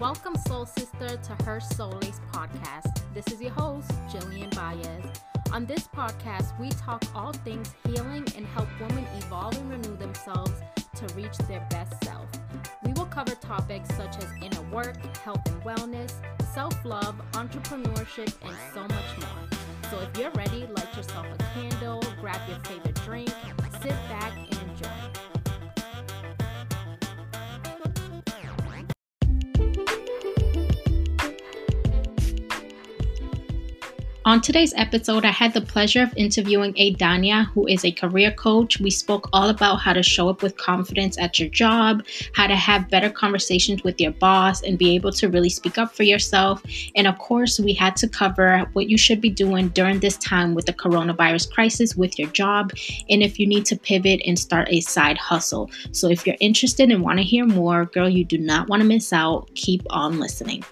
Welcome, Soul Sister, to Her Soulace podcast. This is your host, Jillian Baez. On this podcast, we talk all things healing and help women evolve and renew themselves to reach their best self. We will cover topics such as inner work, health and wellness, self love, entrepreneurship, and so much more. So if you're ready, light yourself a candle, grab your favorite drink, sit back, On today's episode, I had the pleasure of interviewing Adania, who is a career coach. We spoke all about how to show up with confidence at your job, how to have better conversations with your boss, and be able to really speak up for yourself. And of course, we had to cover what you should be doing during this time with the coronavirus crisis with your job, and if you need to pivot and start a side hustle. So if you're interested and want to hear more, girl, you do not want to miss out. Keep on listening.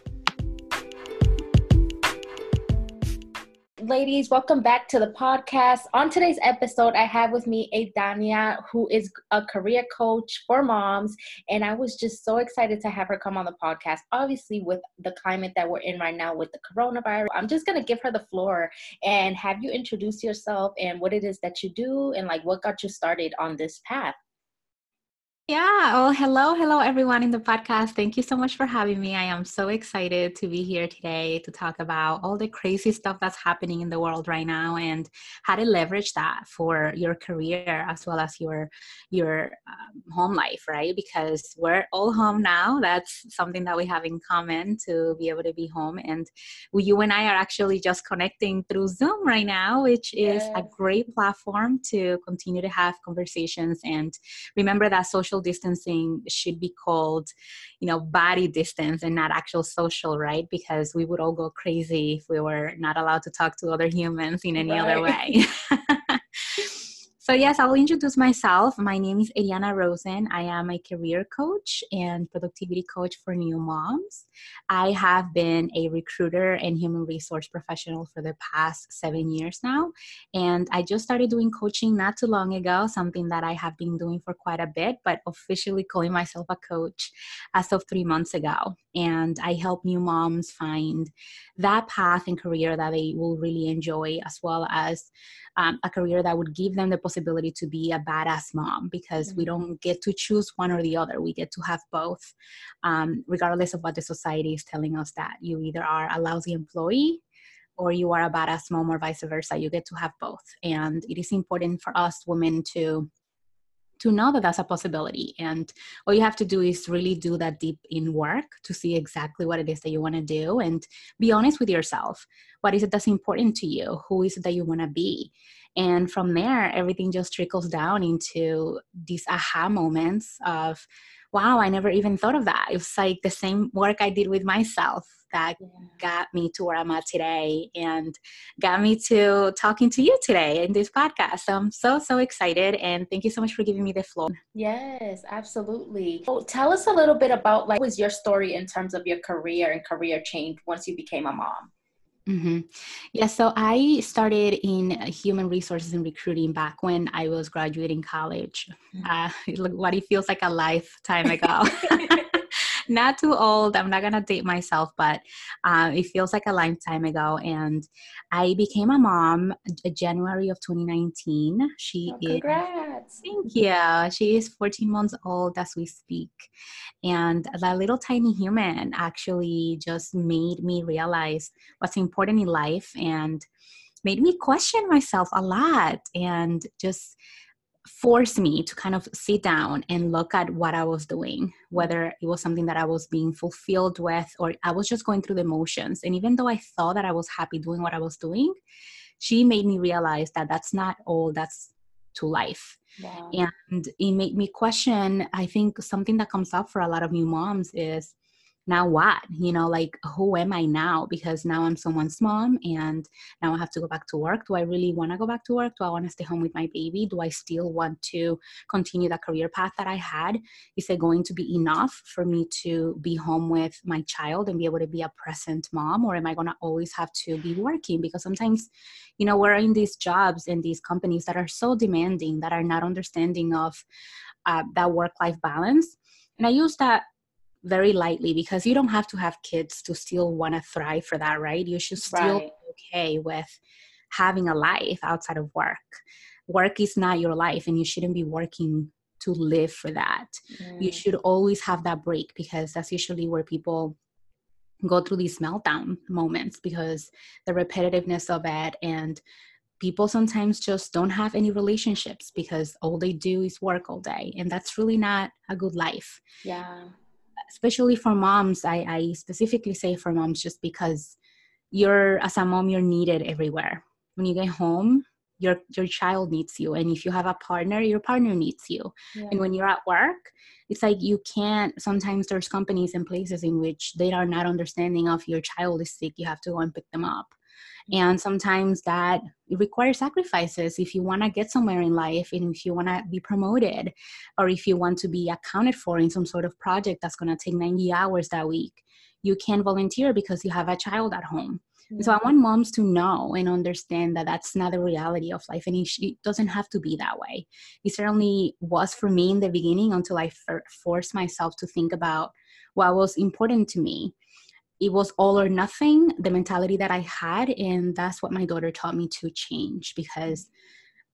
Ladies. Welcome back to the podcast. On today's episode, I have with me Adania, who is a career coach for moms. And I was just so excited to have her come on the podcast. Obviously, with the climate that we're in right now with the coronavirus, I'm just going to give her the floor and have you introduce yourself and what it is that you do and like what got you started on this path. Yeah. Oh, hello. Hello, everyone in the podcast. Thank you so much for having me. I am so excited to be here today to talk about all the crazy stuff that's happening in the world right now and how to leverage that for your career as well as your your um, home life, right? Because we're all home now. That's something that we have in common to be able to be home. And we, you and I are actually just connecting through Zoom right now, which is yes. a great platform to continue to have conversations. And remember that social social distancing should be called you know body distance and not actual social right because we would all go crazy if we were not allowed to talk to other humans in any right. other way So, yes, I'll introduce myself. My name is Eliana Rosen. I am a career coach and productivity coach for new moms. I have been a recruiter and human resource professional for the past seven years now. And I just started doing coaching not too long ago, something that I have been doing for quite a bit, but officially calling myself a coach as of three months ago. And I help new moms find that path and career that they will really enjoy, as well as um, a career that would give them the possibility to be a badass mom because mm-hmm. we don't get to choose one or the other. We get to have both, um, regardless of what the society is telling us that you either are a lousy employee or you are a badass mom or vice versa. You get to have both. And it is important for us women to to know that that's a possibility. And all you have to do is really do that deep in work to see exactly what it is that you want to do and be honest with yourself. What is it that's important to you? Who is it that you want to be? And from there, everything just trickles down into these aha moments of, wow, I never even thought of that. It's like the same work I did with myself that yeah. got me to where I'm at today and got me to talking to you today in this podcast. So I'm so, so excited. And thank you so much for giving me the floor. Yes, absolutely. So tell us a little bit about like, what was your story in terms of your career and career change once you became a mom? Mm-hmm. Yeah, so I started in human resources and recruiting back when I was graduating college. Mm. Uh, what it feels like a lifetime ago. not too old. I'm not gonna date myself, but uh, it feels like a lifetime ago. And I became a mom January of 2019. She oh, congrats. is. Thank you. She is 14 months old as we speak, and that little tiny human actually just made me realize what's important in life and made me question myself a lot and just forced me to kind of sit down and look at what I was doing, whether it was something that I was being fulfilled with or I was just going through the motions. And even though I thought that I was happy doing what I was doing, she made me realize that that's not all that's to life. Wow. And it made me question, I think something that comes up for a lot of new moms is now what? You know like who am i now? Because now i'm someone's mom and now i have to go back to work. Do i really want to go back to work? Do i want to stay home with my baby? Do i still want to continue the career path that i had? Is it going to be enough for me to be home with my child and be able to be a present mom or am i going to always have to be working? Because sometimes you know we're in these jobs and these companies that are so demanding that are not understanding of uh, that work life balance. And i use that very lightly because you don't have to have kids to still want to thrive for that, right? You should still right. be okay with having a life outside of work. Work is not your life, and you shouldn't be working to live for that. Mm. You should always have that break because that's usually where people go through these meltdown moments because the repetitiveness of it and people sometimes just don't have any relationships because all they do is work all day and that's really not a good life yeah especially for moms I, I specifically say for moms just because you're as a mom you're needed everywhere when you get home your your child needs you and if you have a partner your partner needs you yeah. and when you're at work it's like you can't sometimes there's companies and places in which they are not understanding of your child is sick you have to go and pick them up. And sometimes that requires sacrifices if you want to get somewhere in life and if you want to be promoted or if you want to be accounted for in some sort of project that's going to take 90 hours that week you can't volunteer because you have a child at home Mm-hmm. So I want moms to know and understand that that's not the reality of life, and it, doesn't have to be that way. It certainly was for me in the beginning until I forced myself to think about what was important to me. It was all or nothing, the mentality that I had, and that's what my daughter taught me to change because.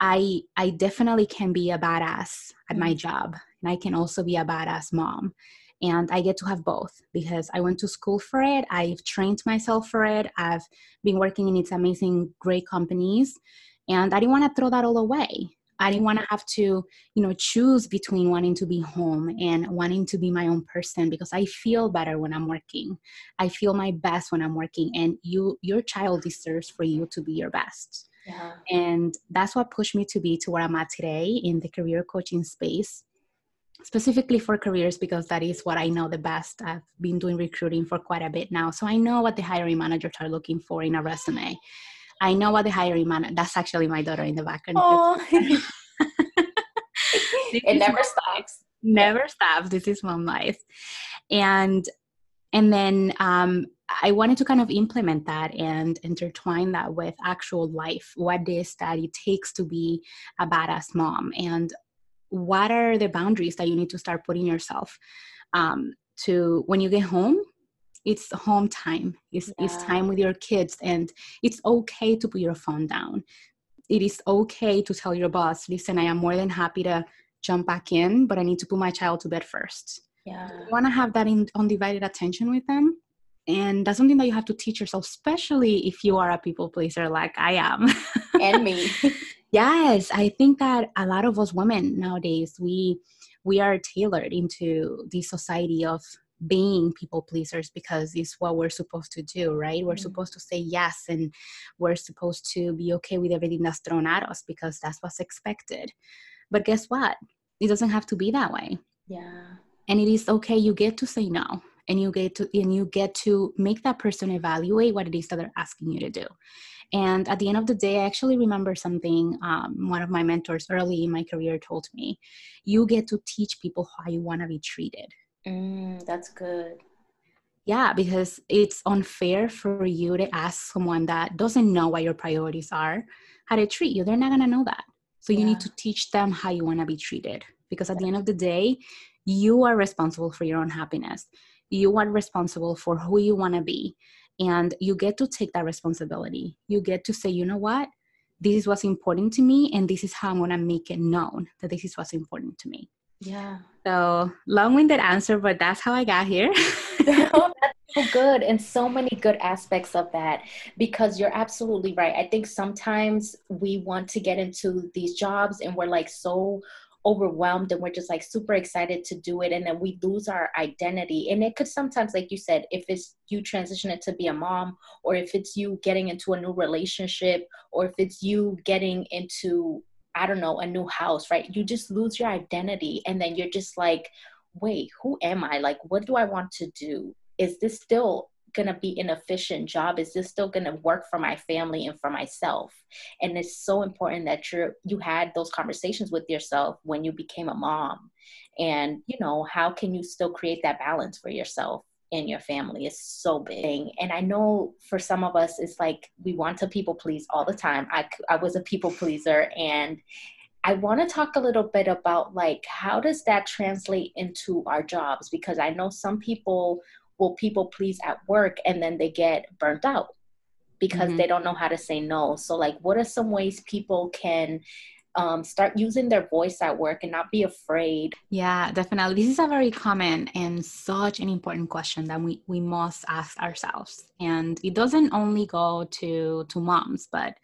I I definitely can be a badass at my mm-hmm. job and I can also be a badass mom and I get to have both because I went to school for it. I've trained myself for it. I've been working in its amazing, great companies, and I didn't want to throw that all away. I didn't want to have to, you know, choose between wanting to be home and wanting to be my own person because I feel better when I'm working. I feel my best when I'm working, and you, your child deserves for you to be your best. Yeah. And that's what pushed me to be to where I'm at today in the career coaching space specifically for careers because that is what I know the best. I've been doing recruiting for quite a bit now. So I know what the hiring managers are looking for in a resume. I know what the hiring manager that's actually my daughter in the background. it never stops. Never stops. This is mom life. And and then um, I wanted to kind of implement that and intertwine that with actual life, what is that it takes to be a badass mom. And what are the boundaries that you need to start putting yourself um, to when you get home it's home time. It's, yeah. it's time with your kids and it's okay to put your phone down. It is okay to tell your boss listen i am more than happy to jump back in but i need to put my child to bed first. Yeah. You want to have that in undivided attention with them and that's something that you have to teach yourself especially if you are a people pleaser like i am. And me. Yes i think that a lot of us women nowadays we we are tailored into the society of being people pleasers because it's what we're supposed to do right? We're mm-hmm. supposed to say yes and we're supposed to be okay with everything that's thrown at us because that's what's expected. But guess what? It doesn't have to be that way. Yeah. And it is okay you get to say no and you get to and you get to make that person evaluate what it is that they're asking you to do. And at the end of the day, I actually remember something um, one of my mentors early in my career told me you get to teach people how you want to be treated. Mm, that's good. Yeah, because it's unfair for you to ask someone that doesn't know what your priorities are how to treat you. They're not going to know that. So you yeah. need to teach them how you want to be treated. Because at the end of the day, you are responsible for your own happiness. You are responsible for who you want to be and you get to take that responsibility you get to say you know what this is what's important to me and this is how i'm going to make it known that this is what's important to me yeah. So long-winded answer but that's how i got here. Oh, that's so good and so many good aspects of that because you're absolutely right. I think sometimes we want to get into these jobs and we're like so overwhelmed and we're just like super excited to do it and then we lose our identity. And it could sometimes like you said if it's you transition it to be a mom or if it's you getting into a new relationship or if it's you getting into i don't know a new house right? You just lose your identity and then you're just like wait who am i? Like what do i want to do? Is this still going to be an efficient job? Is this still going to work for my family and for myself? And it's so important that you're you had those conversations with yourself when you became a mom. And you know how can you still create that balance for yourself and your family is so big and i know for some of us it's like we want to people please all the time i i was a people pleaser and I want to talk a little bit about like how does that translate into our jobs because I know some people will people please at work and then they get burnt out because mm-hmm. they don't know how to say no. So like what are some ways people can um, start using their voice at work and not be afraid. Yeah, definitely. This is a very common and such an important question that we, we must ask ourselves. And it doesn't only go to, to moms, but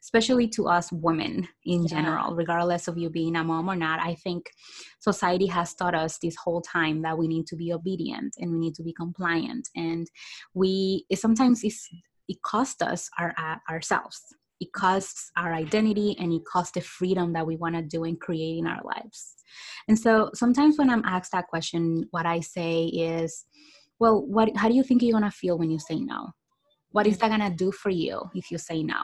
especially to us women in yeah. general, regardless of you being a mom or not. I think society has taught us this whole time that we need to be obedient and we need to be compliant. And we sometimes it's, it costs us our, uh, ourselves it costs our identity and it costs the freedom that we want to do and create in our lives. And so sometimes when I'm asked that question, what I say is, well, what, how do you think you're going to feel when you say no? What is that going to do for you if you say no?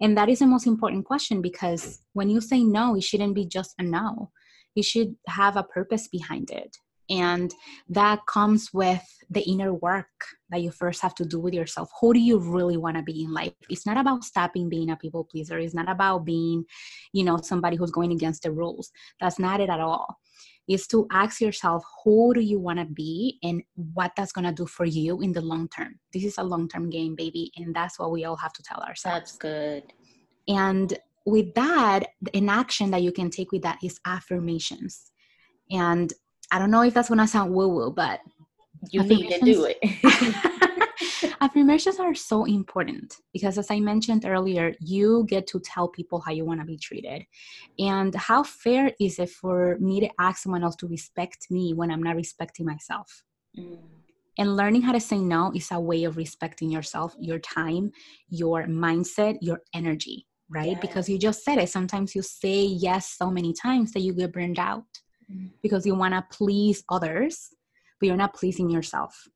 And that is the most important question because when you say no, it shouldn't be just a no. You should have a purpose behind it. And that comes with the inner work that you first have to do with yourself. Who do you really want to be in life? It's not about stopping being a people pleaser. It's not about being, you know, somebody who's going against the rules. That's not it at all. Is to ask yourself, who do you want to be and what that's going to do for you in the long term? This is a long term game, baby. And that's what we all have to tell ourselves. That's good. And with that, an action that you can take with that is affirmations. And I don't know if that's gonna sound woo woo, but you need to do it. affirmations are so important because, as I mentioned earlier, you get to tell people how you want to be treated. And how fair is it for me to ask someone else to respect me when I'm not respecting myself? Mm. And learning how to say no is a way of respecting yourself, your time, your mindset, your energy, right? Yeah. Because you just said it. Sometimes you say yes so many times that you get burned out because you want to please others, but you're not pleasing yourself.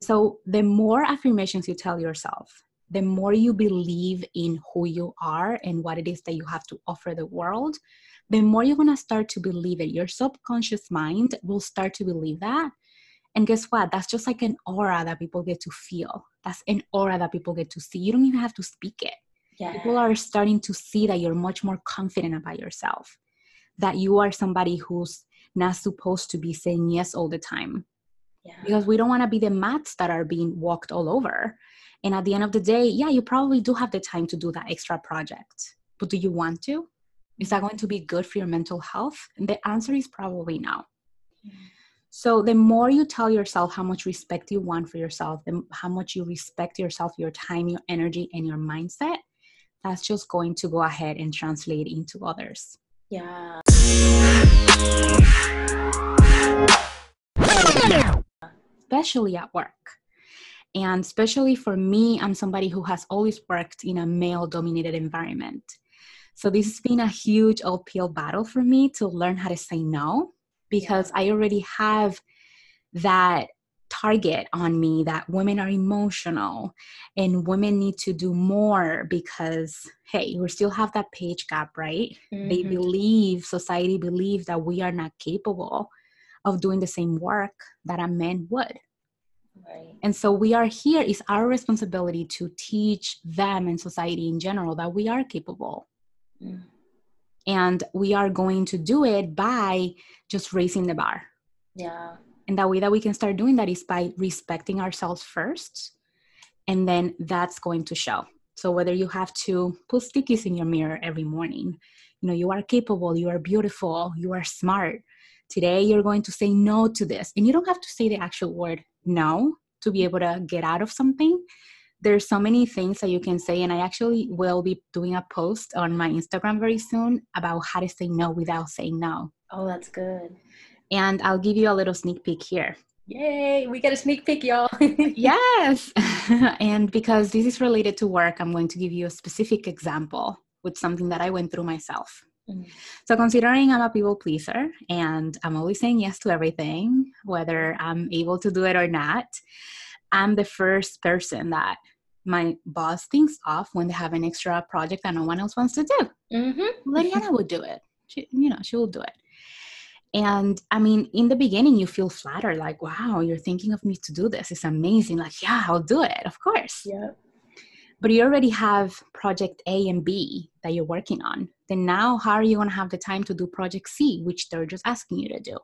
So, the more affirmations you tell yourself, the more you believe in who you are and what it is that you have to offer the world, the more you're going to start to believe it. Your subconscious mind will start to believe that. And guess what? That's just like an aura that people get to feel. That's an aura that people get to see. You don't even have to speak it. Yeah. People are starting to see that you're much more confident about yourself that you are somebody who's not supposed to be saying yes all the time. Yeah. Because we don't want to be the mats that are being walked all over. And at the end of the day, yeah, you probably do have the time to do that extra project. But do you want to? Is that going to be good for your mental health? And the answer is probably no. Mm-hmm. So the more you tell yourself how much respect you want for yourself, and how much you respect yourself, your time, your energy, and your mindset, that's just going to go ahead and translate into others. Yeah. Especially at work. And especially for me, I'm somebody who has always worked in a male dominated environment. So this has been a huge uphill battle for me to learn how to say no because. I already have that target on me that women are emotional and women need to do more because hey we still have that page gap right mm-hmm. they believe society believes that we are not capable of doing the same work that a man would right. and so we are here is our responsibility to teach them and society in general that we are capable mm. and we are going to do it by just raising the bar yeah and that way that we can start doing that is by respecting ourselves first. And then that's going to show. So whether you have to put stickies in your mirror every morning, you know, you are capable, you are beautiful, you are smart. Today you're going to say no to this. And you don't have to say the actual word no to be able to get out of something. There's so many things that you can say, and I actually will be doing a post on my Instagram very soon about how to say no without saying no. Oh, that's good. And I'll give you a little sneak peek here. Yay, we get a sneak peek, y'all. yes. and because this is related to work, I'm going to give you a specific example with something that I went through myself. Mm-hmm. So, considering I'm a people pleaser and I'm always saying yes to everything, whether I'm able to do it or not, I'm the first person that my boss thinks of when they have an extra project that no one else wants to do. Mm-hmm. Liliana would do it. She, you know, she will do it. And I mean, in the beginning, you feel flattered, like, wow, you're thinking of me to do this. It's amazing. Like, yeah, I'll do it, of course. Yeah. But you already have project A and B that you're working on. then now how are you going to have the time to do project C, which they're just asking you to do?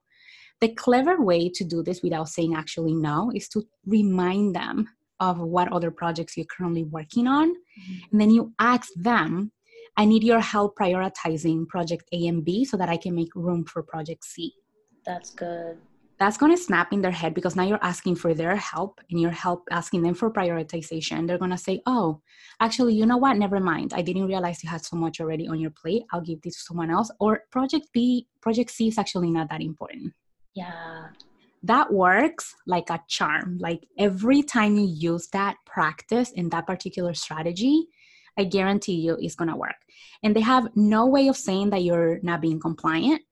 The clever way to do this without saying actually no is to remind them of what other projects you're currently working on. Mm-hmm. And then you ask them, I need your help prioritizing project A and B so that I can make room for project C. That's good. That's going to snap in their head because now you're asking for their help and you're help asking them for prioritization. They're going to say oh actually you know what? Never mind. I didn't realize you had so much already on your plate. I'll give this to someone else. Or project b project c is actually not that important. Yeah. That works like a charm. Like every time you use that practice in that particular strategy i guarantee you it's going to work. And they have no way of saying that you're not being compliant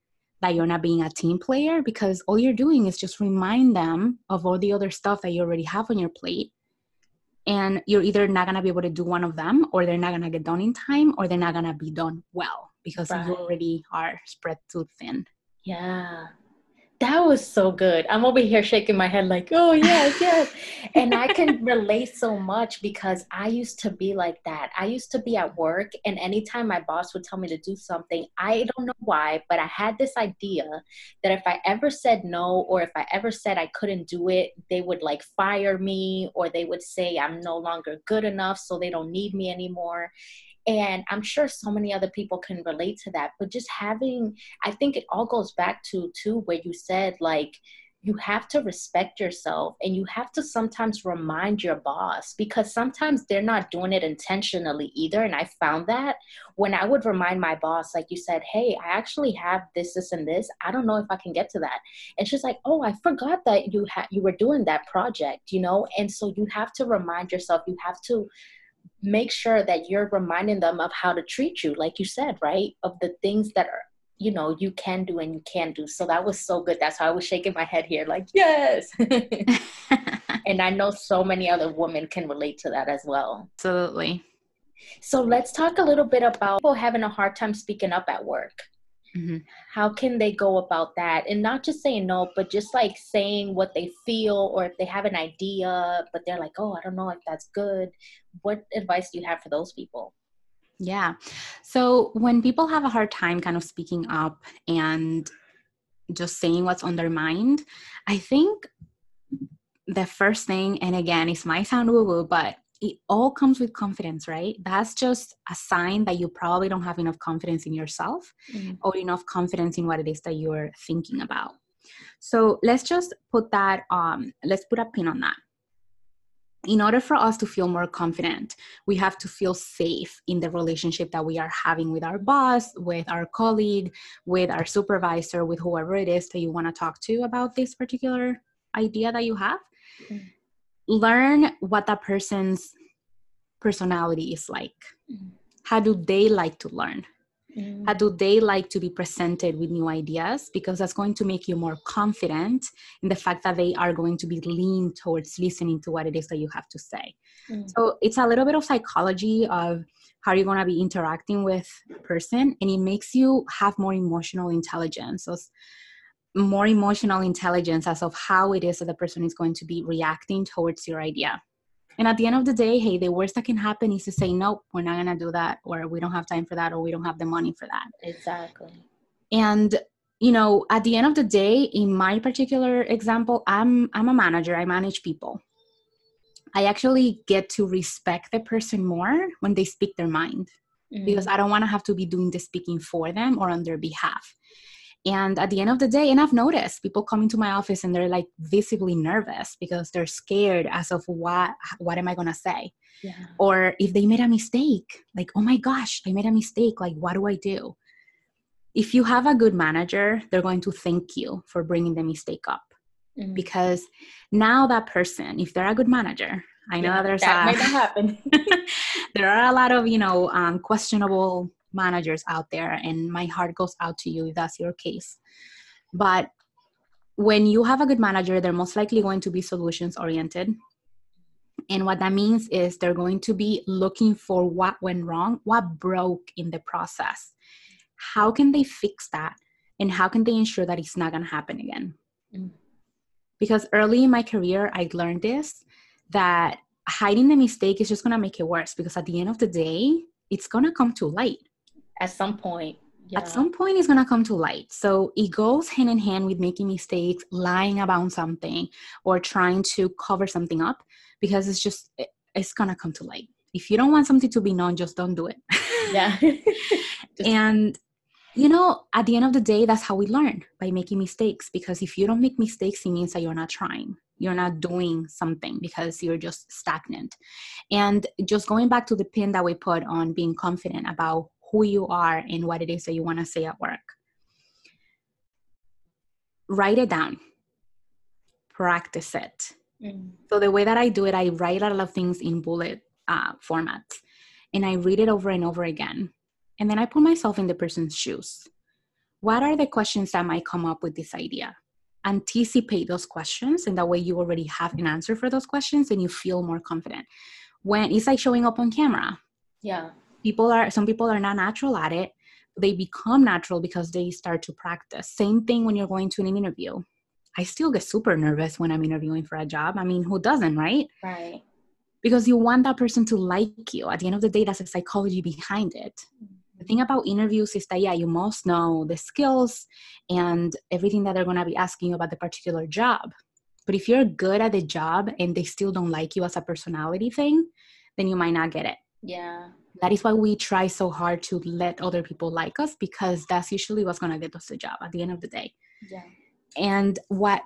that you're not being a team player because all you're doing is just remind them of all the other stuff that you already have on your plate. And you're either not going to be able to do one of them or they're not going to get done in time or they're not going to be done well because right. you already are spread too thin. Yeah that was so good. I'm over here shaking my head like, oh yes, yes. and I can relate so much because I used to be like that. I used to be at work and anytime my boss would tell me to do something, I don't know why, but I had this idea that if I ever said no or if I ever said I couldn't do it, they would like fire me or they would say I'm no longer good enough so they don't need me anymore. And I'm sure so many other people can relate to that. But just having, I think it all goes back to, too, where you said, like, you have to respect yourself and you have to sometimes remind your boss because sometimes they're not doing it intentionally either. And i found that when i would remind my boss like you said hey i actually have this this and this. I don't know if i can get to that. And she's like oh i forgot that you had you were doing that project you know? And so you have to remind yourself you have to make sure that you're reminding them of how to treat you like you said right? Of the things that are you know you can do and you can do. So that was so good. That's how i was shaking my head here like yes. And i know so many other women can relate to that as well. Absolutely. So let's talk a little bit about people having a hard time speaking up at work Mm-hmm. How can they go about that? And not just saying no, but just like saying what they feel or if they have an idea, but they're like, oh, I don't know if that's good. What advice do you have for those people? Yeah. So when people have a hard time kind of speaking up and just saying what's on their mind, I think the first thing, and again, it might sound woo woo, but it all comes with confidence, right? That's just a sign that you probably don't have enough confidence in yourself mm-hmm. or enough confidence in what it is that you're thinking about. So let's just put that, um, let's put a pin on that. In order for us to feel more confident, we have to feel safe in the relationship that we are having with our boss, with our colleague, with our supervisor, with whoever it is that you want to talk to about this particular idea that you have. Mm-hmm learn what that person's personality is like. Mm-hmm. How do they like to learn? Mm-hmm. How do they like to be presented with new ideas? Because that's going to make you more confident in the fact that they are going to be lean towards listening to what it is that you have to say. Mm-hmm. So it's a little bit of psychology of how you're going to be interacting with person and it makes you have more emotional intelligence. So more emotional intelligence as of how it is that the person is going to be reacting towards your idea. And at the end of the day, hey, the worst that can happen is to say, nope, we're not going to do that, or we don't have time for that, or we don't have the money for that. Exactly. And you know, at the end of the day, in my particular example, I'm I'm a manager. I manage people. I actually get to respect the person more when they speak their mind mm-hmm. because I don't want to have to be doing the speaking for them or on their behalf. And at the end of the day, and I've noticed people come into my office and they're like visibly nervous because they're scared as of what what am I gonna say? Yeah. Or if they made a mistake, like, oh my gosh, I made a mistake. Like, what do I do? If you have a good manager, they're going to thank you for bringing the mistake up. Mm-hmm. Because now that person, if they're a good manager, I know yeah, there's that a, might not happen. there are a lot of you know um, questionable managers out there and my heart goes out to you if that's your case. But when you have a good manager they're most likely going to be solutions oriented. And what that means is they're going to be looking for what went wrong what broke in the process. How can they fix that? And how can they ensure that it's not going to happen again? Mm. because early in my career i learned this that hiding the mistake is just going to make it worse because at the end of the day it's going to come to light at some point yeah. at some point it's going to come to light. So it goes hand in hand with making mistakes lying about something or trying to cover something up because it's just it's going to come to light. If you don't want something to be known just don't do it. Yeah. And you know at the end of the day that's how we learn by making mistakes because if you don't make mistakes it means that you're not trying. You're not doing something because you're just stagnant. And just going back to the pin that we put on being confident about who you are and what it is that you want to say at work. Write it down, practice it. Mm. So, the way that I do it, I write a lot of things in bullet uh, formats and I read it over and over again. And then I put myself in the person's shoes. What are the questions that might come up with this idea? Anticipate those questions, and that way you already have an answer for those questions and you feel more confident. When it's like showing up on camera. Yeah people are some people are not natural at it. They become natural because they start to practice. Same thing when you're going to an interview. I still get super nervous when i'm interviewing for a job. I mean who doesn't right? Right. Because you want that person to like you. At the end of the day that's the psychology behind it. Mm-hmm. the thing about interviews is that yeah you must know the skills and everything that they're going to be asking you about the particular job. But if you're good at the job and they still don't like you as a personality thing then you might not get it yeah. That is why we try so hard to let other people like us because that's usually what's going to get us the job at the end of the day. Yeah. And what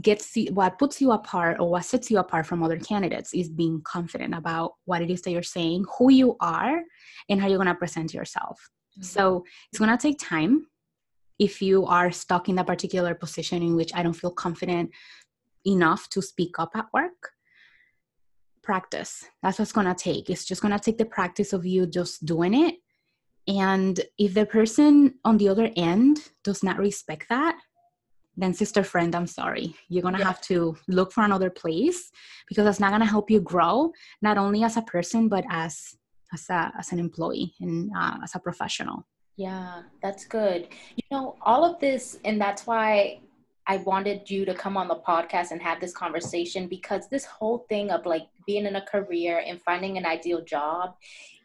gets you what puts you apart or what sets you apart from other candidates is being confident about what it is that you're saying who you are and how you're going to present yourself. Mm-hmm. so it's going to take time if you are stuck in that particular position in which i don't feel confident enough to speak up at work practice. That's what's going to take. It's just going to take the practice of you just doing it. And if the person on the other end does not respect that, then sister friend, I'm sorry. You're going to yeah. have to look for another place because that's not going to help you grow, not only as a person, but as as, a, as an employee and uh, as a professional. Yeah, that's good. You know, all of this, and that's why I wanted you to come on the podcast and have this conversation because this whole thing of like being in a career and finding an ideal job,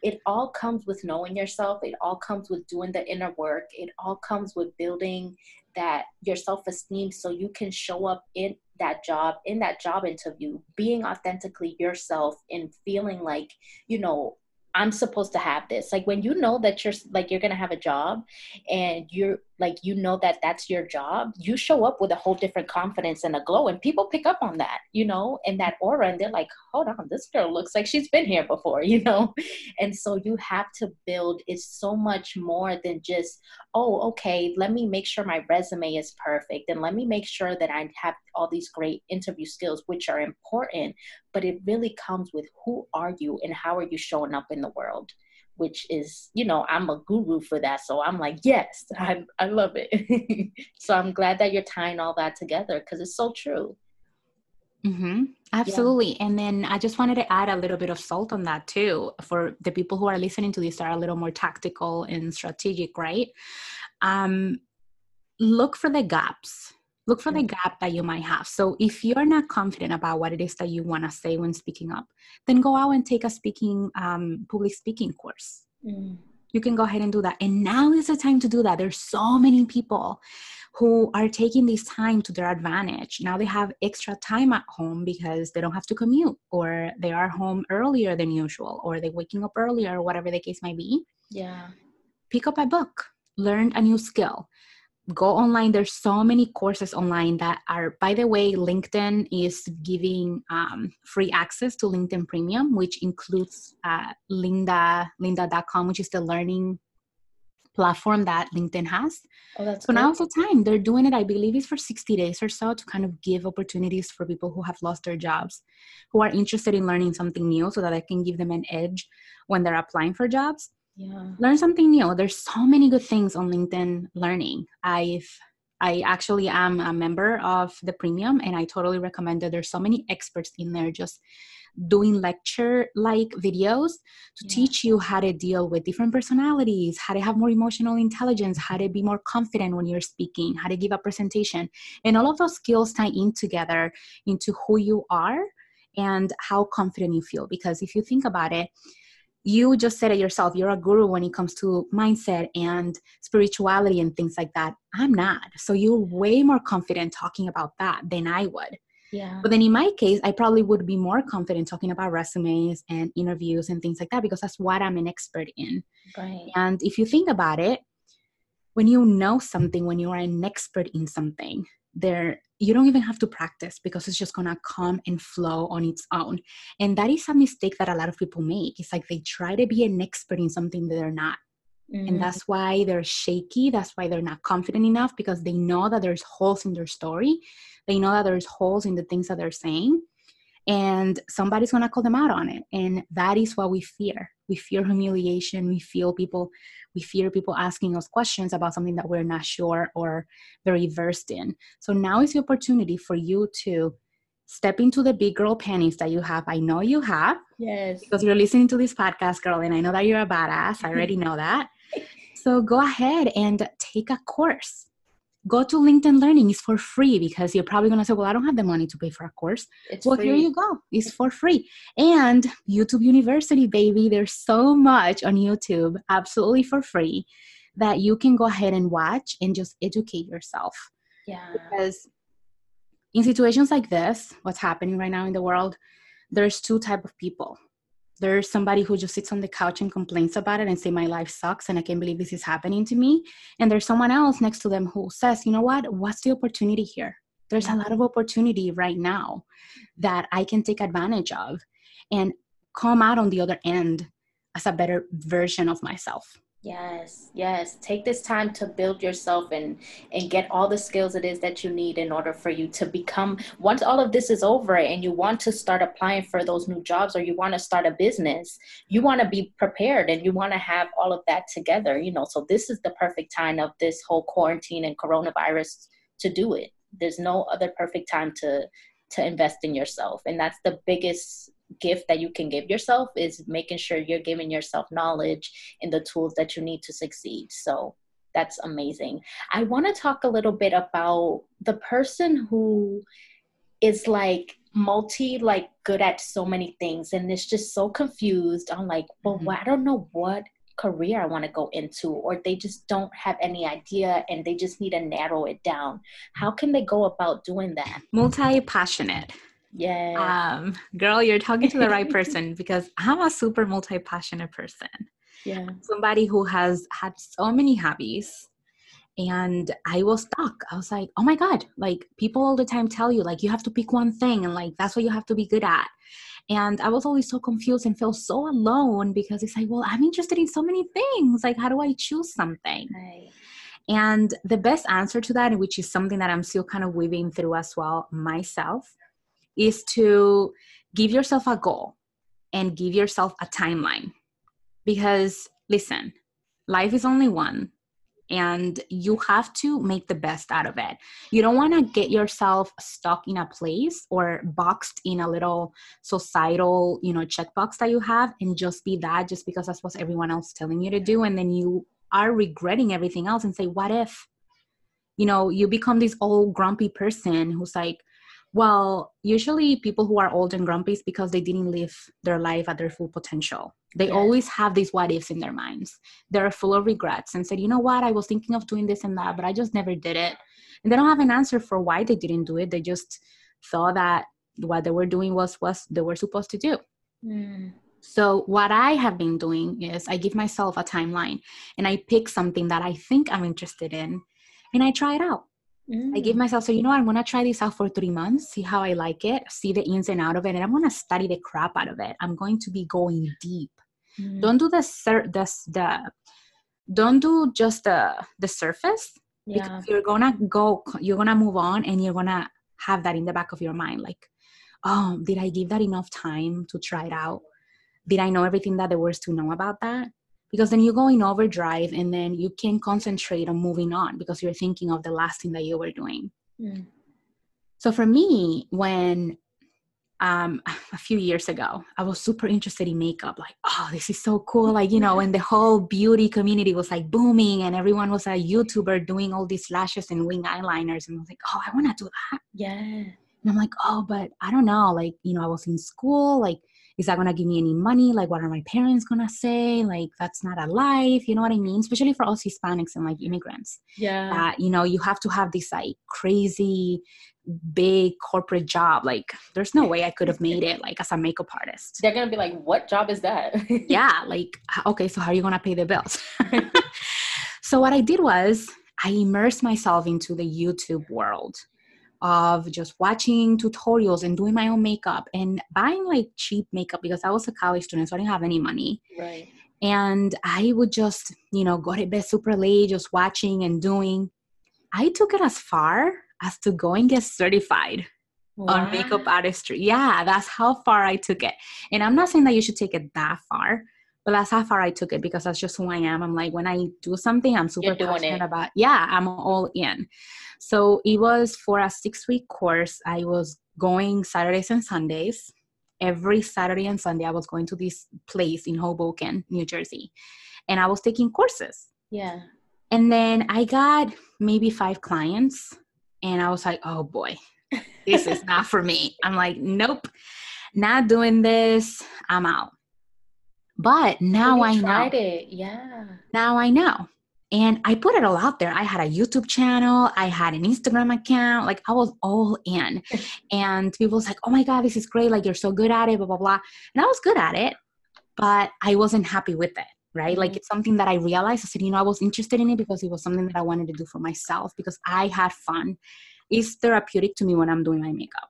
it all comes with knowing yourself. It all comes with doing the inner work. It all comes with building that your self-esteem so you can show up in that job in that job interview being authentically yourself and feeling like you know I'm supposed to have this. Like when you know that you're like you're gonna have a job, and you're like you know that that's your job, you show up with a whole different confidence and a glow, and people pick up on that, you know, and that aura, and they're like, hold on, this girl looks like she's been here before, you know, and so you have to build. It's so much more than just oh, okay, let me make sure my resume is perfect, and let me make sure that I have all these great interview skills, which are important, but it really comes with who are you and how are you showing up in the world which is you know i'm a guru for that. So i'm like yes i, I love it. So i'm glad that you're tying all that together because it's so true. Mm-hmm. absolutely. Yeah. and then i just wanted to add a little bit of salt on that too for the people who are listening to this are a little more tactical and strategic right? Um, look for the gaps look for the gap that you might have. So if you're not confident about what it is that you want to say when speaking up then go out and take a speaking um, public speaking course. Mm. you can go ahead and do that. And now is the time to do that. There's so many people who are taking this time to their advantage. Now they have extra time at home because they don't have to commute or they are home earlier than usual or they're waking up earlier or whatever the case might be. Yeah. Pick up a book. Learn a new skill go online. There's so many courses online that are by the way linkedin is giving um, free access to linkedin premium which includes uh, lynda lynda.com which is the learning platform that linkedin has. Oh, that's so good. now's the time. They're doing it i believe it's for 60 days or so to kind of give opportunities for people who have lost their jobs who are interested in learning something new so that i can give them an edge when they're applying for jobs yeah. Learn something new. There's so many good things on linkedin learning. I've i actually am a member of the premium and i totally recommend it there's so many experts in there just doing lecture like videos to yeah. teach you how to deal with different personalities how to have more emotional intelligence how to be more confident when you're speaking how to give a presentation. And all of those skills tie in together into who you are and how confident you feel. Because if you think about it you just said it yourself you're a guru when it comes to mindset and spirituality and things like that. I'm not. So you're way more confident talking about that than i would. Yeah. But then in my case i probably would be more confident talking about resumes and interviews and things like that because that's what i'm an expert in. Right. And if you think about it when you know something when you are an expert in something there you don't even have to practice because it's just gonna come and flow on its own. And that is a mistake that a lot of people make. It's like they try to be an expert in something that they're not. Mhm. and that's why they're shaky. That's why they're not confident enough because they know that there's holes in their story. They know that there's holes in the things that they're saying. And somebody's going to call them out on it. And that is what we fear. We fear humiliation. We feel people we fear people asking us questions about something that we're not sure or very versed in so now is the opportunity for you to step into the big girl panties that you have i know you have yes because you're listening to this podcast, girl, and I know that you're a badass. I already know that. So go ahead and take a course. Go to LinkedIn Learning. It's for free because you're probably going to say, well, I don't have the money to pay for a course. it's Well, free. here you go. It's for free. And YouTube University, baby, there's so much on YouTube absolutely for free that you can go ahead and watch and just educate yourself yeah because in situations like this what's happening right now in the world there's two type of people there's somebody who just sits on the couch and complains about it and say my life sucks and i can't believe this is happening to me. And there's someone else next to them who says you know what? What's the opportunity here? There's a lot of opportunity right now that i can take advantage of and come out on the other end as a better version of myself Yes, yes. Take this time to build yourself and and get all the skills it is that you need in order for you to become once all of this is over and you want to start applying for those new jobs or you want to start a business, you want to be prepared and you want to have all of that together, you know. So this is the perfect time of this whole quarantine and coronavirus to do it. There's no other perfect time to to invest in yourself. And that's the biggest gift that you can give yourself is making sure you're giving yourself knowledge and the tools that you need to succeed. So that's amazing. I want to talk a little bit about the person who is like multi like good at so many things and is just so confused on like well Mhm. I don't know what career I want to go into or they just don't have any idea and they just need to narrow it down. How can they go about doing that? multi-passionate Yeah. um girl you're talking to the right person because i'm a super multi-passionate person yeah. somebody who has had so many hobbies and i was stuck i was like oh my god like people all the time tell you like you have to pick one thing and like that's what you have to be good at and i was always so confused and felt so alone because it's like well i'm interested in so many things like how do i choose something Right. and the best answer to that, which is something that I'm still kind of weaving through as well myself, is to give yourself a goal and give yourself a timeline. Because listen, life is only one and you have to make the best out of it. You don't want to get yourself stuck in a place or boxed in a little societal, you know, checkbox that you have and just be that just because that's what everyone else is telling you to do and then you are regretting everything else and say what if you know you become this old grumpy person who's like well usually people who are old and grumpy is because they didn't live their life at their full potential they Yes. always have these what ifs in their minds they're full of regrets and said you know what i was thinking of doing this and that but i just never did it and they don't have an answer for why they didn't do it they just thought that what they were doing was what they were supposed to do Mm. so, what I have been doing is I give myself a timeline and I pick something that I think I'm interested in and I try it out. I give Mm. myself, so you know, I'm gonna try this out for three months, see how I like it, see the ins and out of it, and I'm gonna study the crap out of it. I'm going to be going deep. Mm. Don't do the sur- the the don't do just the the surface yeah. because you're gonna go you're gonna move on and you're gonna have that in the back of your mind like oh did i give that enough time to try it out did i know everything that there was to know about that because then you go in overdrive and then you can concentrate on moving on because you're thinking of the last thing that you were doing Mm. so for me when um, a few years ago i was super interested in makeup like oh this is so cool like you know and the whole beauty community was like booming and everyone was a youtuber doing all these lashes and wing eyeliners and i was like oh i want to do that Yeah. and i'm like oh but i don't know like you know i was in school like is that going to give me any money? Like what are my parents going to say? Like that's not a life you know what i mean? Especially for us hispanics and like immigrants. Yeah. That you know you have to have this like crazy big corporate job. Like there's no way i could have made it like as a makeup artist. They're gonna be like what job is that? Yeah like okay so how are you gonna pay the bills? So what i did was i immersed myself into the youtube world of just watching tutorials and doing my own makeup and buying like cheap makeup because I was a college student, so I didn't have any money. Right. And I would just, you know, go to bed super late, just watching and doing. I took it as far as to go and get certified wow. on makeup artistry. Yeah, that's how far I took it. And I'm not saying that you should take it that far, but that's how far I took it because that's just who I am. I'm like, when I do something, I'm super passionate it. about. Yeah, I'm all in. So it was for a six week course. I was going Saturdays and Sundays. Every Saturday and Sunday, I was going to this place in Hoboken, New Jersey, and I was taking courses. Yeah. And then I got maybe five clients, and I was like, oh boy, this is not for me. I'm like, nope, not doing this. I'm out. But now I know. It. Yeah. Now I know. And I put it all out there. I had a YouTube channel, I had an Instagram account, like I was all in. and people was like, oh my God, this is great. Like you're so good at it, blah, blah, blah. And I was good at it, but I wasn't happy with it, right? Mm-hmm. Like it's something that I realized. I said, you know, I was interested in it because it was something that I wanted to do for myself because I had fun. It's therapeutic to me when I'm doing my makeup.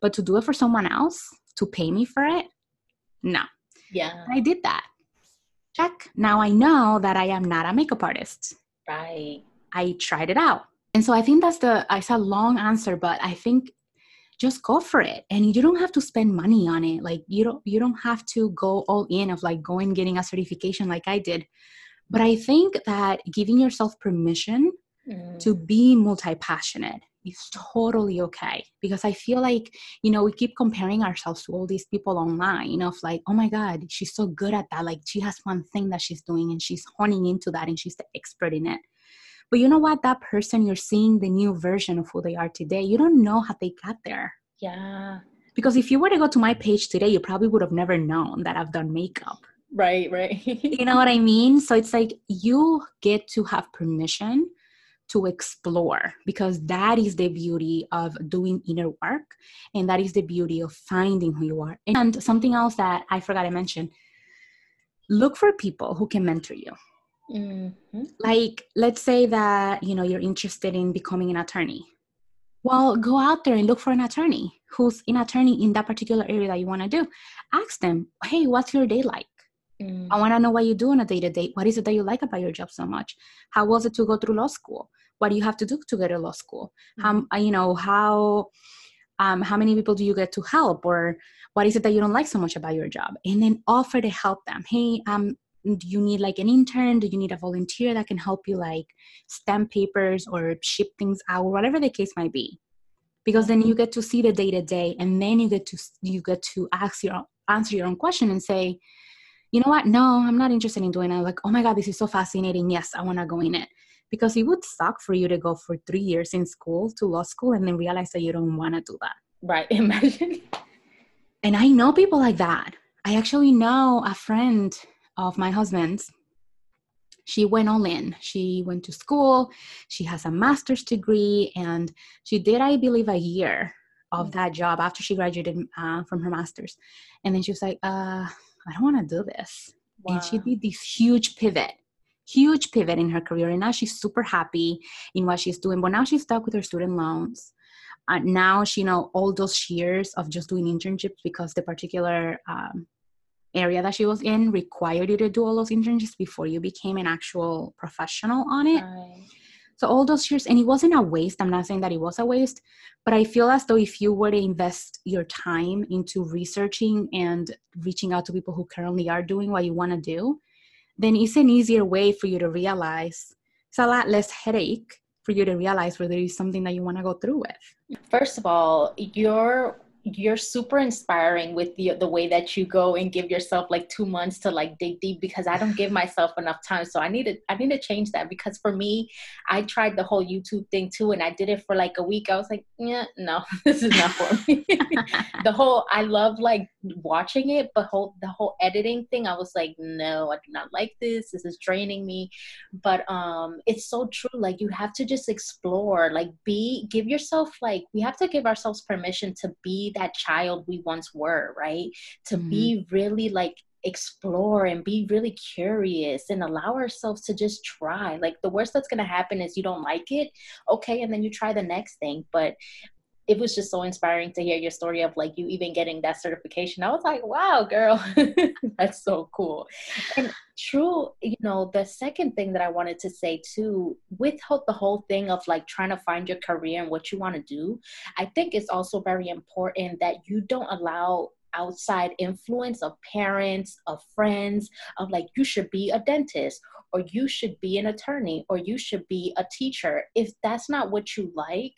But to do it for someone else, to pay me for it, no. Yeah. I did that check. Now I know that I am not a makeup artist. Right. I tried it out. And so I think that's the, it's a long answer, but I think just go for it and you don't have to spend money on it like you don't you don't have to go all in of like going getting a certification like i did but i think that giving yourself permission mm. to be multi-passionate is totally okay because i feel like you know we keep comparing ourselves to all these people online of like oh my god she's so good at that. Like she has one thing that she's doing and she's honing into that and she's the expert in it. But you know what? That person you're seeing the new version of who they are today. You don't know how they got there. Yeah. Because if you were to go to my page today you probably would have never known that i've done makeup. Right right. You know what i mean? So it's like you get to have permission to explore because that is the beauty of doing inner work and that is the beauty of finding who you are and something else that i forgot to mention look for people who can mentor you mm-hmm. like let's say that you know you're interested in becoming an attorney well go out there and look for an attorney who's an attorney in that particular area that you want to do ask them hey what's your day like Mm. I want to know what you do on a day to day. What is it that you like about your job so much? How was it to go through law school? What do you have to do to go to law school? Mm. How uh, you know how um, how many people do you get to help, or what is it that you don't like so much about your job? And then offer to help them. Hey, um, do you need like an intern? Do you need a volunteer that can help you like stamp papers or ship things out, or whatever the case might be? Because then you mm-hmm. get to see the day to day, and then you get to you get to ask your answer your own question and say you know what? No, I'm not interested in doing it. Like, oh my God, this is so fascinating. Yes, I want to go in it. Because it would suck for you to go for three years in school to law school and then realize that you don't want to do that. Right. Imagine. And I know people like that. I actually know a friend of my husband's. She went all in. She went to school. She has a master's degree, and she did, I believe, a year of mm. that job after she graduated uh, from her master's. And then she was like, uh, I don't want to do this. Wow. And she did this huge pivot, huge pivot in her career. And now she's super happy in what she's doing. But now she's stuck with her student loans. Uh, now she you know all those years of just doing internships because the particular um, area that she was in required you to do all those internships before you became an actual professional on it. Right. So all those years, and it wasn't a waste. I'm not saying that it was a waste, but I feel as though if you were to invest your time into researching and reaching out to people who currently are doing what you want to do, then it's an easier way for you to realize it's a lot less headache for you to realize whether it's something that you want to go through with. First of all, your you're super inspiring with the the way that you go and give yourself like two months to like dig deep because I don't give myself enough time. So I need to I need to change that because for me, I tried the whole YouTube thing too, and I did it for like a week. I was like, yeah, no, this is not for me. the whole I love like watching it, but whole the whole editing thing, I was like, no, I do not like this. This is draining me. But um, it's so true. Like you have to just explore, like be give yourself like we have to give ourselves permission to be that child we once were, right? To mm-hmm. be really like explore and be really curious and allow ourselves to just try. Like the worst that's going to happen is you don't like it. Okay, and then you try the next thing, but it was just so inspiring to hear your story of like you even getting that certification. I was like, wow, girl, that's so cool. And true, you know, the second thing that I wanted to say too, with the whole thing of like trying to find your career and what you want to do, I think it's also very important that you don't allow outside influence of parents, of friends, of like, you should be a dentist or you should be an attorney or you should be a teacher. If that's not what you like,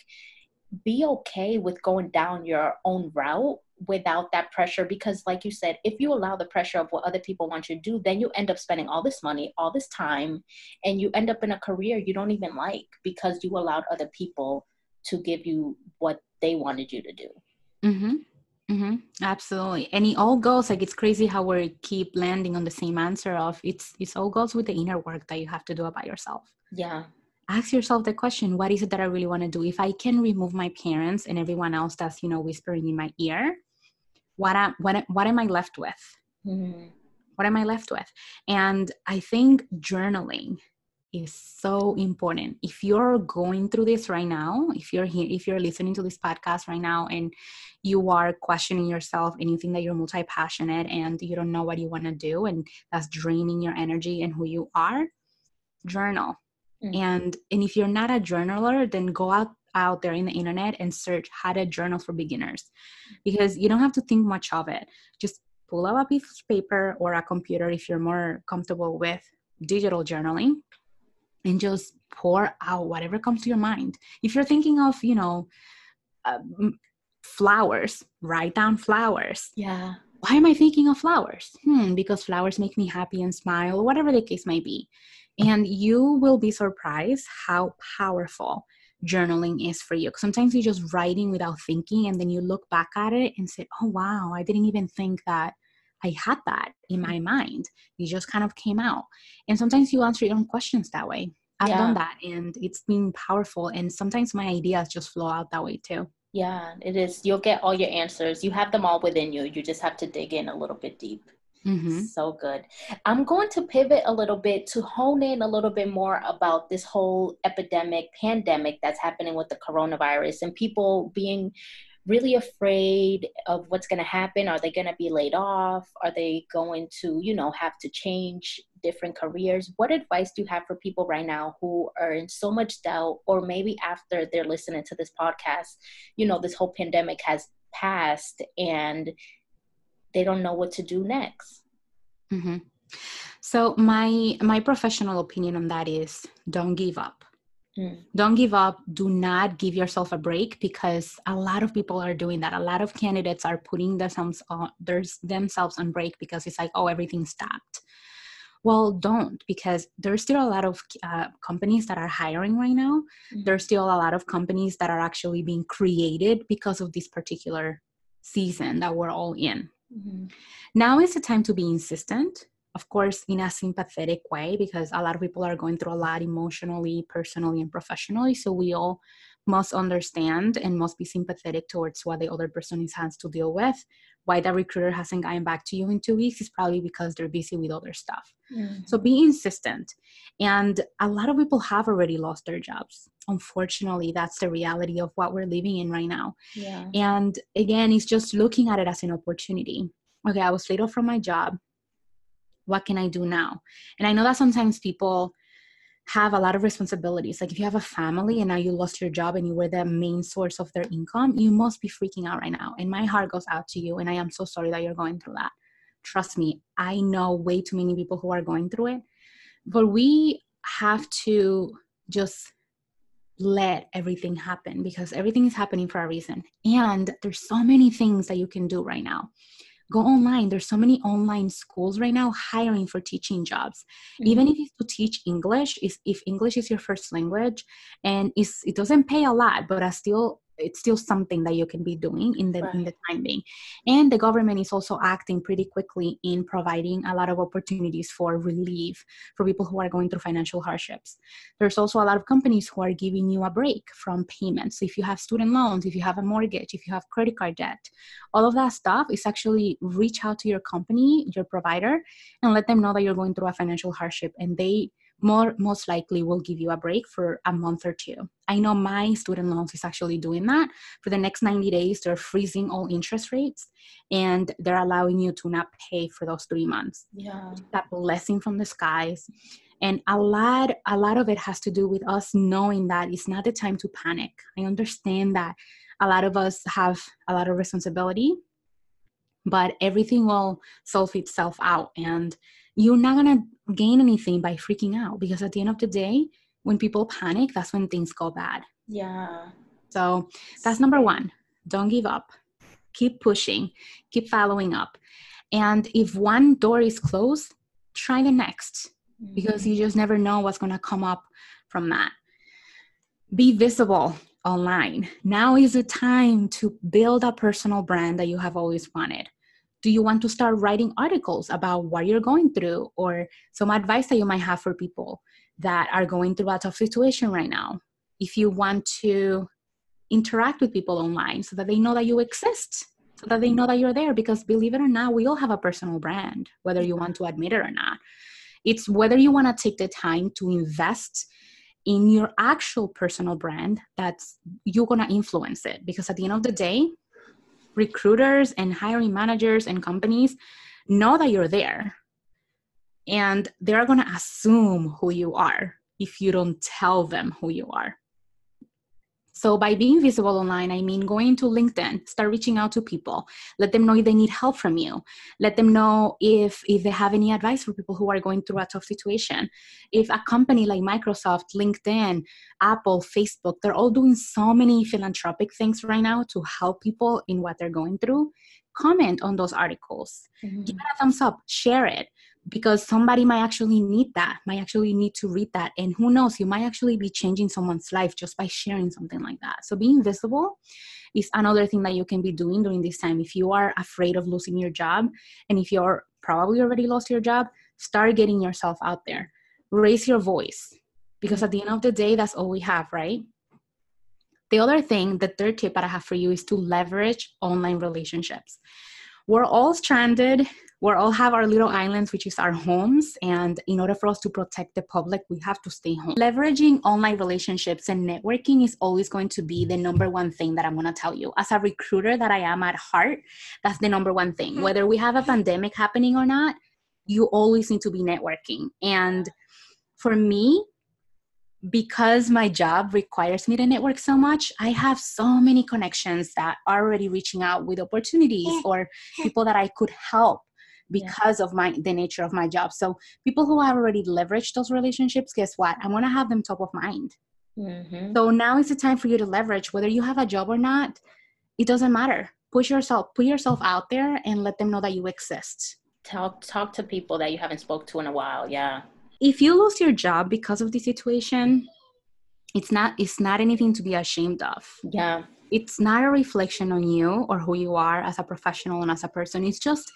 be okay with going down your own route without that pressure because like you said if you allow the pressure of what other people want you to do then you end up spending all this money all this time and you end up in a career you don't even like because you allowed other people to give you what they wanted you to do mm-hmm. Mm-hmm. Absolutely, and it all goes like it's crazy how we keep landing on the same answer of it's it's all goes with the inner work that you have to do about yourself. Yeah, ask yourself the question what is it that i really want to do? If i can remove my parents and everyone else that's you know whispering in my ear what am what, what am i left with? Mm-hmm. what am i left with? And i think journaling is so important. If you're going through this right now if you're here if you're listening to this podcast right now and you are questioning yourself and you think that you're multi-passionate and you don't know what you want to do and that's draining your energy and who you are journal Mm-hmm. And and if you're not a journaler, then go out out there in the internet and search how to journal for beginners because you don't have to think much of it. Just pull out a piece of paper or a computer if you're more comfortable with digital journaling and just pour out whatever comes to your mind. If you're thinking of, you know, uh, flowers, write down flowers. Yeah. Why am I thinking of flowers? Hmm, because flowers make me happy and smile, whatever the case may be. And you will be surprised how powerful journaling is for you. Sometimes you're just writing without thinking, and then you look back at it and say, Oh, wow, I didn't even think that I had that in my mind. It just kind of came out. And sometimes you answer your own questions that way. I've yeah. done that and it's been powerful. And sometimes my ideas just flow out that way too. Yeah, it is. You'll get all your answers. You have them all within you. You just have to dig in a little bit deep. Mm-hmm. So good. I'm going to pivot a little bit to hone in a little bit more about this whole epidemic, pandemic that's happening with the coronavirus and people being really afraid of what's going to happen. Are they going to be laid off? Are they going to, you know, have to change different careers? What advice do you have for people right now who are in so much doubt, or maybe after they're listening to this podcast, you know, this whole pandemic has passed and they don't know what to do next. Mm-hmm. so my my professional opinion on that is don't give up. Mm. don't give up. Do not give yourself a break because a lot of people are doing that. A lot of candidates are putting themselves on there's themselves on break because it's like oh everything stopped. Well don't because there's still a lot of uh, companies that are hiring right now. Mm-hmm. there's still a lot of companies that are actually being created because of this particular season that we're all in Mm-hmm. Now is the time to be insistent, of course, in a sympathetic way, because a lot of people are going through a lot emotionally, personally, and professionally. So we all must understand and must be sympathetic towards what the other person has to deal with. Why that recruiter hasn't gotten back to you in two weeks is probably because they're busy with other stuff. Mm-hmm. So be insistent. And a lot of people have already lost their jobs. Unfortunately, that's the reality of what we're living in right now. Yeah. And again, it's just looking at it as an opportunity. Okay, I was laid off from my job. What can I do now? And I know that sometimes people have a lot of responsibilities. Like if you have a family and now you lost your job and you were the main source of their income, you must be freaking out right now. And my heart goes out to you. And I am so sorry that you're going through that. Trust me, I know way too many people who are going through it. But we have to just let everything happen because everything is happening for a reason. And there's so many things that you can do right now. Go online. There's so many online schools right now hiring for teaching jobs. Mm-hmm. Even if it's to teach English, is if English is your first language, and it doesn't pay a lot, but I still it's still something that you can be doing in the right. in the time being. And the government is also acting pretty quickly in providing a lot of opportunities for relief for people who are going through financial hardships. There's also a lot of companies who are giving you a break from payments. So if you have student loans if you have a mortgage if you have credit card debt all of that stuff is actually reach out to your company your provider and let them know that you're going through a financial hardship and they more most likely will give you a break for a month or two. I know my student loans is actually doing that. For the next 90 days, they're freezing all interest rates and they're allowing you to not pay for those three months. Yeah. That blessing from the skies. And a lot, a lot of it has to do with us knowing that it's not the time to panic. I understand that a lot of us have a lot of responsibility, but everything will solve itself out. And you're not going to gain anything by freaking out because at the end of the day, when people panic, that's when things go bad. Yeah. So that's number one. Don't give up. Keep pushing, keep following up. And if one door is closed, try the next mm-hmm. because you just never know what's going to come up from that. Be visible online. Now is the time to build a personal brand that you have always wanted do you want to start writing articles about what you're going through or some advice that you might have for people that are going through a tough situation right now? If you want to interact with people online so that they know that you exist so that they know that you're there because believe it or not we all have a personal brand whether you want to admit it or not. It's whether you want to take the time to invest in your actual personal brand that's you're going to influence it because at the end of the day recruiters and hiring managers and companies know that you're there. And they're going to assume who you are if you don't tell them who you are so by being visible online, I mean going to LinkedIn, start reaching out to people, let them know if they need help from you, let them know if if they have any advice for people who are going through a tough situation. If a company like Microsoft, LinkedIn, Apple, Facebook, they're all doing so many philanthropic things right now to help people in what they're going through. Comment on those articles, mm-hmm. give it a thumbs up, share it because somebody might actually need that, might actually need to read that. And who knows, you might actually be changing someone's life just by sharing something like that. So being visible is another thing that you can be doing during this time. If you are afraid of losing your job, and if you're probably already lost your job, start getting yourself out there. Raise your voice because at the end of the day, that's all we have, right? The other thing, the third tip that I have for you is to leverage online relationships. We're all stranded we all have our little islands, which is our homes. And in order for us to protect the public, we have to stay home. Leveraging online relationships and networking is always going to be the number one thing that I'm going to tell you. As a recruiter that I am at heart, that's the number one thing. Mm-hmm. Whether we have a pandemic happening or not, you always need to be networking. And for me, because my job requires me to network so much, I have so many connections that are already reaching out with opportunities or people that I could help because yeah. of my the nature of my job. So people who have already leveraged those relationships guess what? I want to have them top of mind. Mm-hmm. so now is the time for you to leverage whether you have a job or not it doesn't matter. Push yourself put yourself out there and let them know that you exist. Talk talk to people that you haven't spoke to in a while yeah. If you lose your job because of the situation it's not it's not anything to be ashamed of. Yeah. It's not a reflection on you or who you are as a professional and as a person. It's just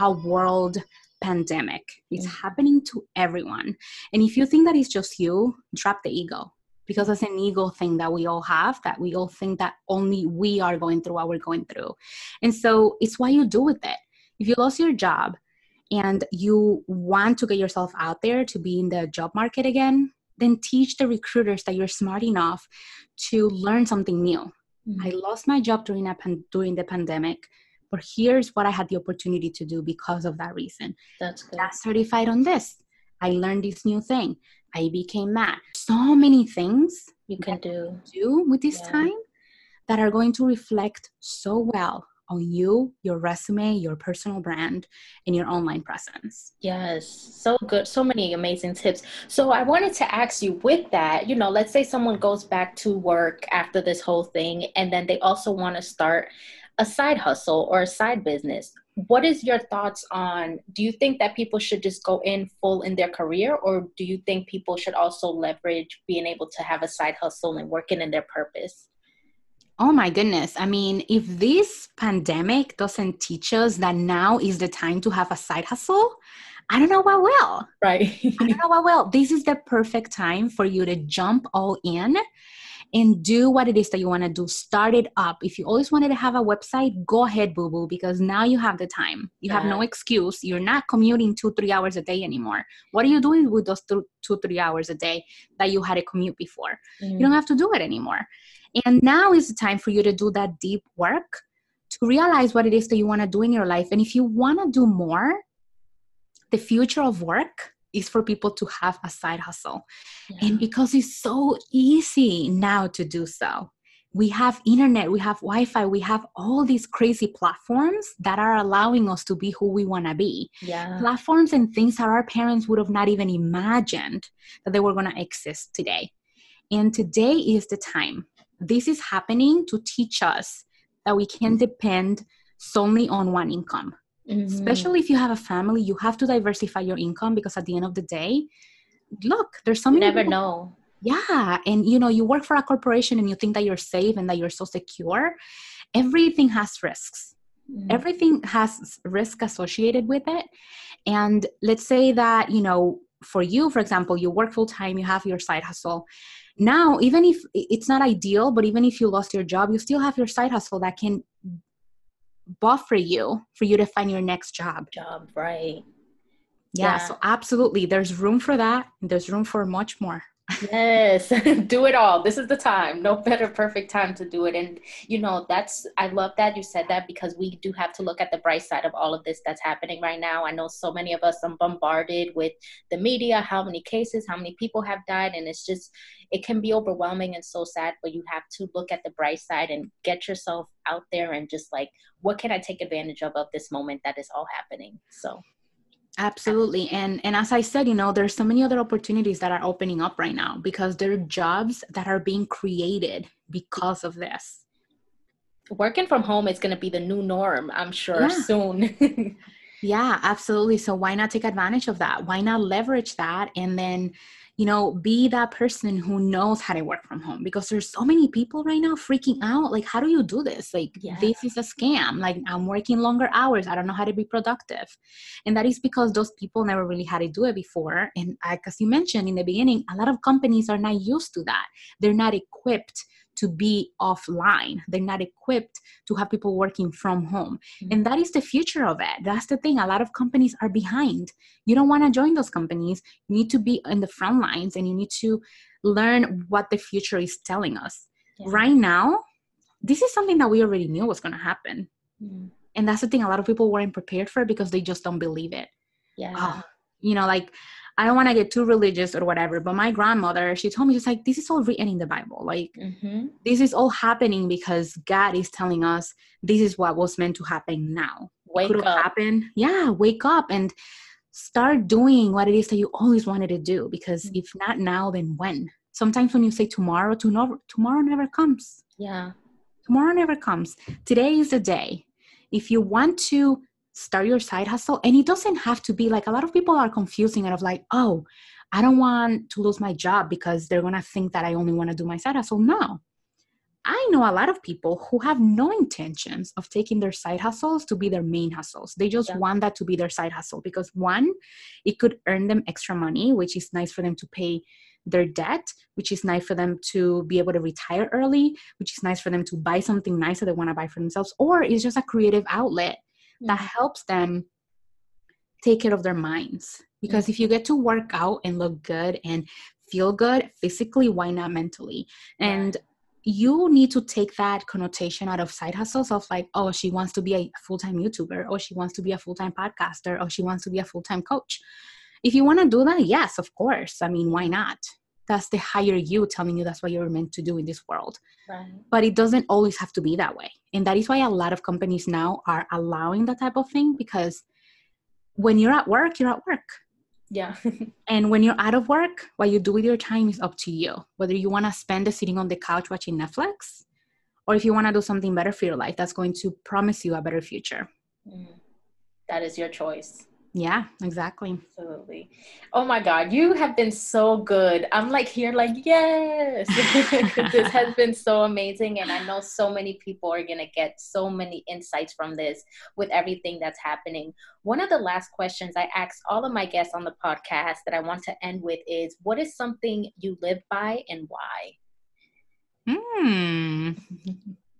a world pandemic. It's mm. happening to everyone. And if you think that it's just you, drop the ego because it's an ego thing that we all have that we all think that only we are going through what we're going through. And so it's what you do with it. If you lost your job and you want to get yourself out there to be in the job market again, then teach the recruiters that you're smart enough to learn something new. Mm-hmm. I lost my job during a pan- during the pandemic but here's what I had the opportunity to do because of that reason. That's good. Got certified on this. I learned this new thing. I became mad. So many things you can do do with this yeah. time that are going to reflect so well on you, your resume, your personal brand, and your online presence. Yes, so good. So many amazing tips. So I wanted to ask you with that, you know, let's say someone goes back to work after this whole thing and then they also want to start a side hustle or a side business. What is your thoughts on do you think that people should just go in full in their career or do you think people should also leverage being able to have a side hustle and working in their purpose? Oh my goodness. I mean, if this pandemic doesn't teach us that now is the time to have a side hustle, I don't know what will. Right. I don't know what will. This is the perfect time for you to jump all in and do what it is that you want to do. Start it up. If you always wanted to have a website, go ahead, boo boo, because now you have the time. You yeah. have no excuse. You're not commuting two, three hours a day anymore. What are you doing with those two, two three hours a day that you had to commute before? Mm. You don't have to do it anymore. And now is the time for you to do that deep work to realize what it is that you want to do in your life. And if you want to do more, the future of work is for people to have a side hustle. Yeah. And because it's so easy now to do so, we have internet, we have Wi Fi, we have all these crazy platforms that are allowing us to be who we want to be. Yeah. Platforms and things that our parents would have not even imagined that they were going to exist today. And today is the time this is happening to teach us that we can depend solely on one income. Mm-hmm. Especially if you have a family, you have to diversify your income because at the end of the day, look, there's some never people, know. Yeah, and you know, you work for a corporation and you think that you're safe and that you're so secure. Everything has risks. Mm-hmm. Everything has risk associated with it. And let's say that, you know, for you, for example, you work full time, you have your side hustle, now even if it's not ideal but even if you lost your job you still have your side hustle that can buffer you for you to find your next job. Job right. Yeah, yeah. so absolutely there's room for that there's room for much more yes do it all. This is the time. No better perfect time to do it. And you know that's i love that you said that because we do have to look at the bright side of all of this that's happening right now. I know so many of us are bombarded with the media how many cases how many people have died and it's just it can be overwhelming and so sad but you have to look at the bright side and get yourself out there and just like what can i take advantage of of this moment that is all happening? So absolutely and and as i said you know there's so many other opportunities that are opening up right now because there are jobs that are being created because of this. Working from home is going to be the new norm i'm sure yeah. soon. Yeah absolutely so why not take advantage of that? Why not leverage that and then you know be that person who knows how to work from home because there's so many people right now freaking out like how do you do this? Like yeah. this is a scam. Like i'm working longer hours. I don't know how to be productive. And that is because those people never really had to do it before. And like as you mentioned in the beginning a lot of companies are not used to that. They're not equipped to be offline. They're not equipped to have people working from home. Mm-hmm. And that is the future of it. That's the thing. A lot of companies are behind. You don't want to join those companies. You need to be in the front lines and you need to learn what the future is telling us. Yeah. Right now, this is something that we already knew was going to happen. Mm-hmm. And that's the thing. A lot of people weren't prepared for it because they just don't believe it. Yeah. Oh, you know, like I don't want to get too religious or whatever, but my grandmother, she told me, she's like, this is all written in the Bible. Like, mm-hmm. this is all happening because God is telling us this is what was meant to happen now. Wake Could up. Happen. Yeah, wake up and start doing what it is that you always wanted to do. Because mm-hmm. if not now, then when? Sometimes when you say tomorrow, tomorrow, tomorrow never comes. Yeah. Tomorrow never comes. Today is the day. If you want to start your side hustle and it doesn't have to be like a lot of people are confusing it of like oh i don't want to lose my job because they're gonna think that i only want to do my side hustle. No. I know a lot of people who have no intentions of taking their side hustles to be their main hustles. They just yeah. want that to be their side hustle because one it could earn them extra money which is nice for them to pay their debt, which is nice for them to be able to retire early, which is nice for them to buy something nice that they want to buy for themselves, or it's just a creative outlet that mm-hmm. helps them take care of their minds. Because if you mm-hmm. get to work out and look good and feel good physically, why not mentally? And you need to take that connotation out of side hustles of like, oh, she wants to be a full time YouTuber, or she wants to be a full time podcaster, or she wants to be a full time coach. If you want to do that, yes, of course. I mean, why not? That's the higher you telling you that's what you're meant to do in this world Right. but it doesn't always have to be that way and that is why a lot of companies now are allowing that type of thing because when you're at work you're at work Yeah. and when you're out of work what you do with your time is up to you whether you want to spend it sitting on the couch watching netflix or if you want to do something better for your life that's going to promise you a better future Mm. That is your choice. Yeah exactly Absolutely. Oh my God, you have been so good. I'm like here, like, yes. this has been so amazing. And I know so many people are going to get so many insights from this with everything that's happening. One of the last questions I ask all of my guests on the podcast that I want to end with is what is something you live by and why? Hmm.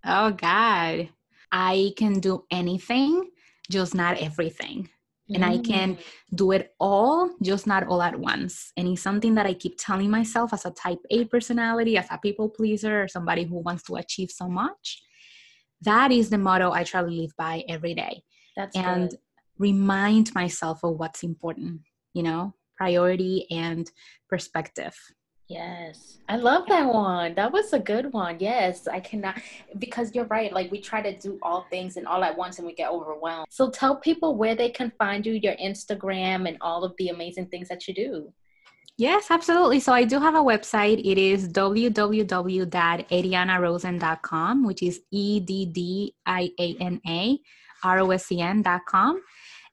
Oh God. I can do anything, just not everything. And I can Mm. do it all, just not all at once. And it's something that I keep telling myself as a type A personality, as a people pleaser, or somebody who wants to achieve so much. That is the motto I try to live by every day That's and good. remind myself of what's important, you know, priority and perspective. Yes, I love that one. That was a good one. Yes, I cannot, because you're right. Like, we try to do all things and all at once and we get overwhelmed. So, tell people where they can find you, your Instagram, and all of the amazing things that you do. Yes, absolutely. So I do have a website. It is www.eddianarosen.com, which is E D D I A N A R O S E N.com.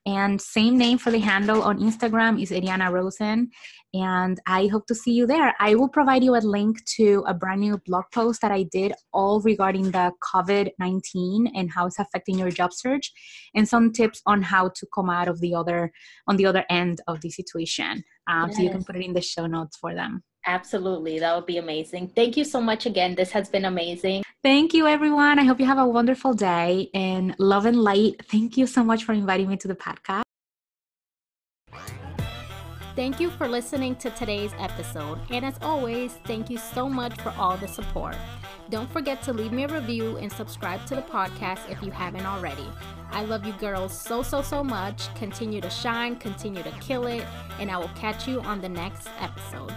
And same name for the handle on Instagram is Eddiana Rosen. And I hope to see you there. I will provide you a link to a brand new blog post that I did all regarding the COVID 19 and how it's affecting your job search and some tips on how to come out of the other on the other end of the situation. Um, So you can put it in the show notes for them. Absolutely. That would be amazing. Thank you so much again. This has been amazing. Thank you, everyone. I hope you have a wonderful day and love and light. Thank you so much for inviting me to the podcast. Thank you for listening to today's episode. And as always, thank you so much for all the support. Don't forget to leave me a review and subscribe to the podcast if you haven't already. I love you girls so, so, so much. Continue to shine, continue to kill it, and I will catch you on the next episode.